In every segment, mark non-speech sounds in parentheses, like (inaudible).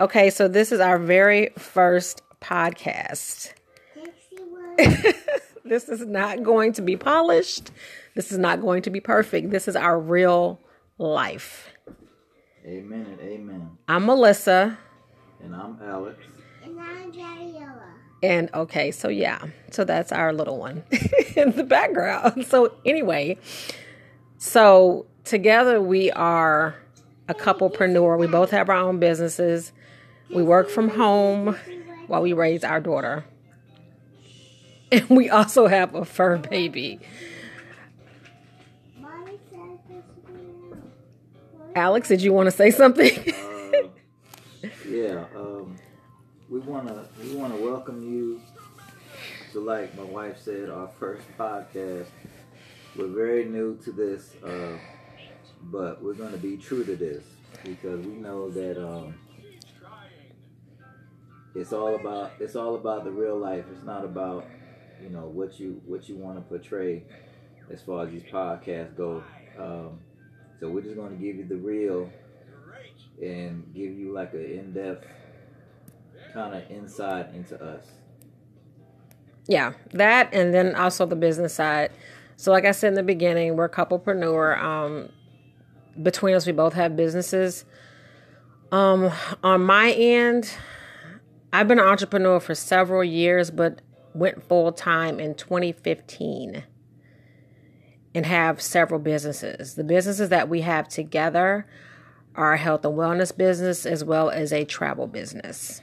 Okay, so this is our very first podcast. (laughs) this is not going to be polished. This is not going to be perfect. This is our real life. Amen and amen. I'm Melissa. And I'm Alex. And I'm Jariola. And okay, so yeah, so that's our little one (laughs) in the background. So, anyway, so together we are a couplepreneur. We both have our own businesses. We work from home while we raise our daughter. (laughs) And we also have a fur baby. Alex, did you want to say something? (laughs) Uh, yeah, um, we wanna we wanna welcome you to like my wife said, our first podcast. We're very new to this, uh, but we're gonna be true to this because we know that um, it's all about it's all about the real life. It's not about you know what you what you want to portray as far as these podcasts go. Um, so we're just gonna give you the real and give you like an in-depth kind of insight into us. yeah, that and then also the business side. So, like I said in the beginning, we're a couplepreneur. Um, between us, we both have businesses. Um, on my end, I've been an entrepreneur for several years, but went full time in 2015 and have several businesses. The businesses that we have together are a health and wellness business as well as a travel business.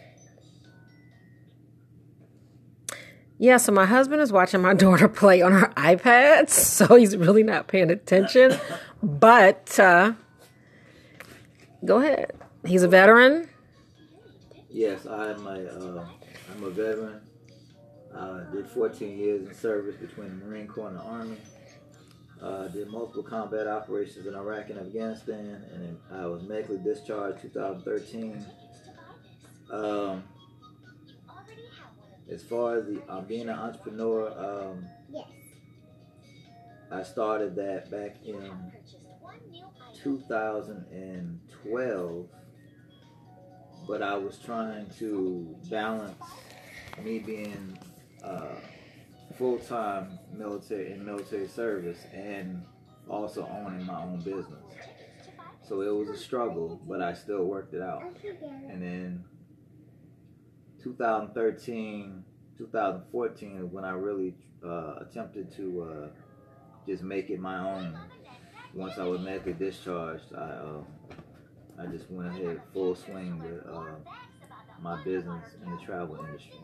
Yeah, so my husband is watching my (laughs) daughter play on her iPad, so he's really not paying attention. But uh, go ahead. He's a veteran. Yes, I'm a uh, I'm a veteran. Uh, did 14 years in service between the Marine Corps and the Army. Uh, did multiple combat operations in Iraq and Afghanistan, and I was medically discharged 2013. Um, as far as the uh, being an entrepreneur, um, Yes. I started that back in 2012, but I was trying to balance me being uh, full time military in military service and also owning my own business. So it was a struggle, but I still worked it out. And then 2013, 2014 is when I really uh, attempted to uh, just make it my own. Once I was medically discharged, I uh, I just went ahead full swing with uh, my business in the travel industry.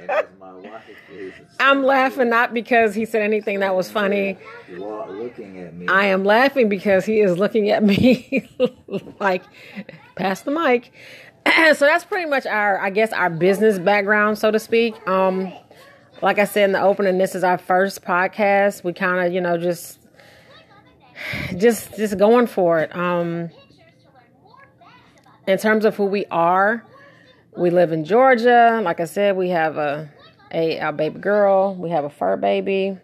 And as my wife is I'm laughing not because he said anything that was funny. wa- looking at me. I am laughing because he is looking at me (laughs) like, pass the mic. (clears throat) so that's pretty much our, I guess, our business background, so to speak. Um, like I said in the opening, this is our first podcast. We kind of, you know, just, (sighs) just, just going for it. Um, in terms of who we are, we live in Georgia. Like I said, we have a, a, a baby girl. We have a fur baby.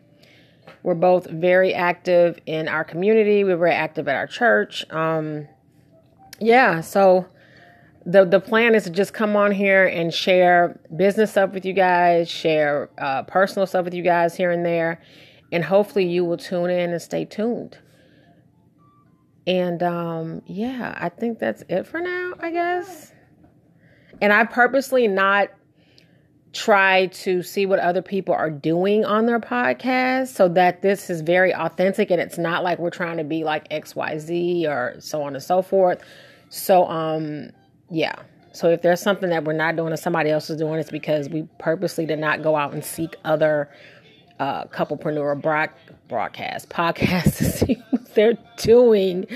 We're both very active in our community. We're very active at our church. Um, yeah, so the the plan is to just come on here and share business stuff with you guys, share uh, personal stuff with you guys here and there, and hopefully you will tune in and stay tuned. And um, yeah, I think that's it for now. I guess. And I purposely not try to see what other people are doing on their podcast so that this is very authentic and it's not like we're trying to be like XYZ or so on and so forth. So um yeah. So if there's something that we're not doing and somebody else is doing, it's because we purposely did not go out and seek other uh couplepreneur broad, broadcast (laughs) podcasts to see what they're doing.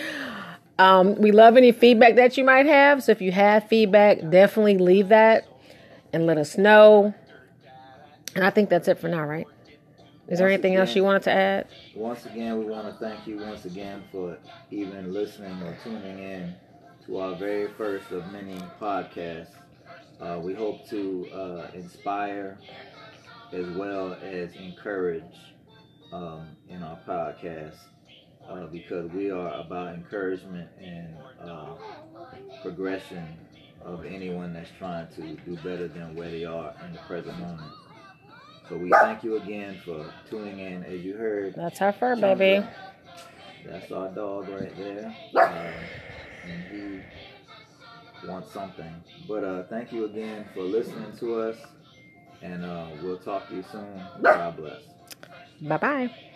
Um, we love any feedback that you might have. So if you have feedback, definitely leave that and let us know. And I think that's it for now, right? Is there Once anything else you wanted to add? Once again, we want to thank you once again for even listening or tuning in to our very first of many podcasts. Uh, we hope to uh, inspire as well as encourage um, in our podcast. uh, because we are about encouragement and uh, progression of anyone that's trying to do better than where they are in the present moment. So we thank you again for tuning in. As you heard, That's our fur baby. that's our dog right there. And he wants something. But uh, thank you again for listening to us. And uh, we'll talk to you soon. God bless. Bye bye.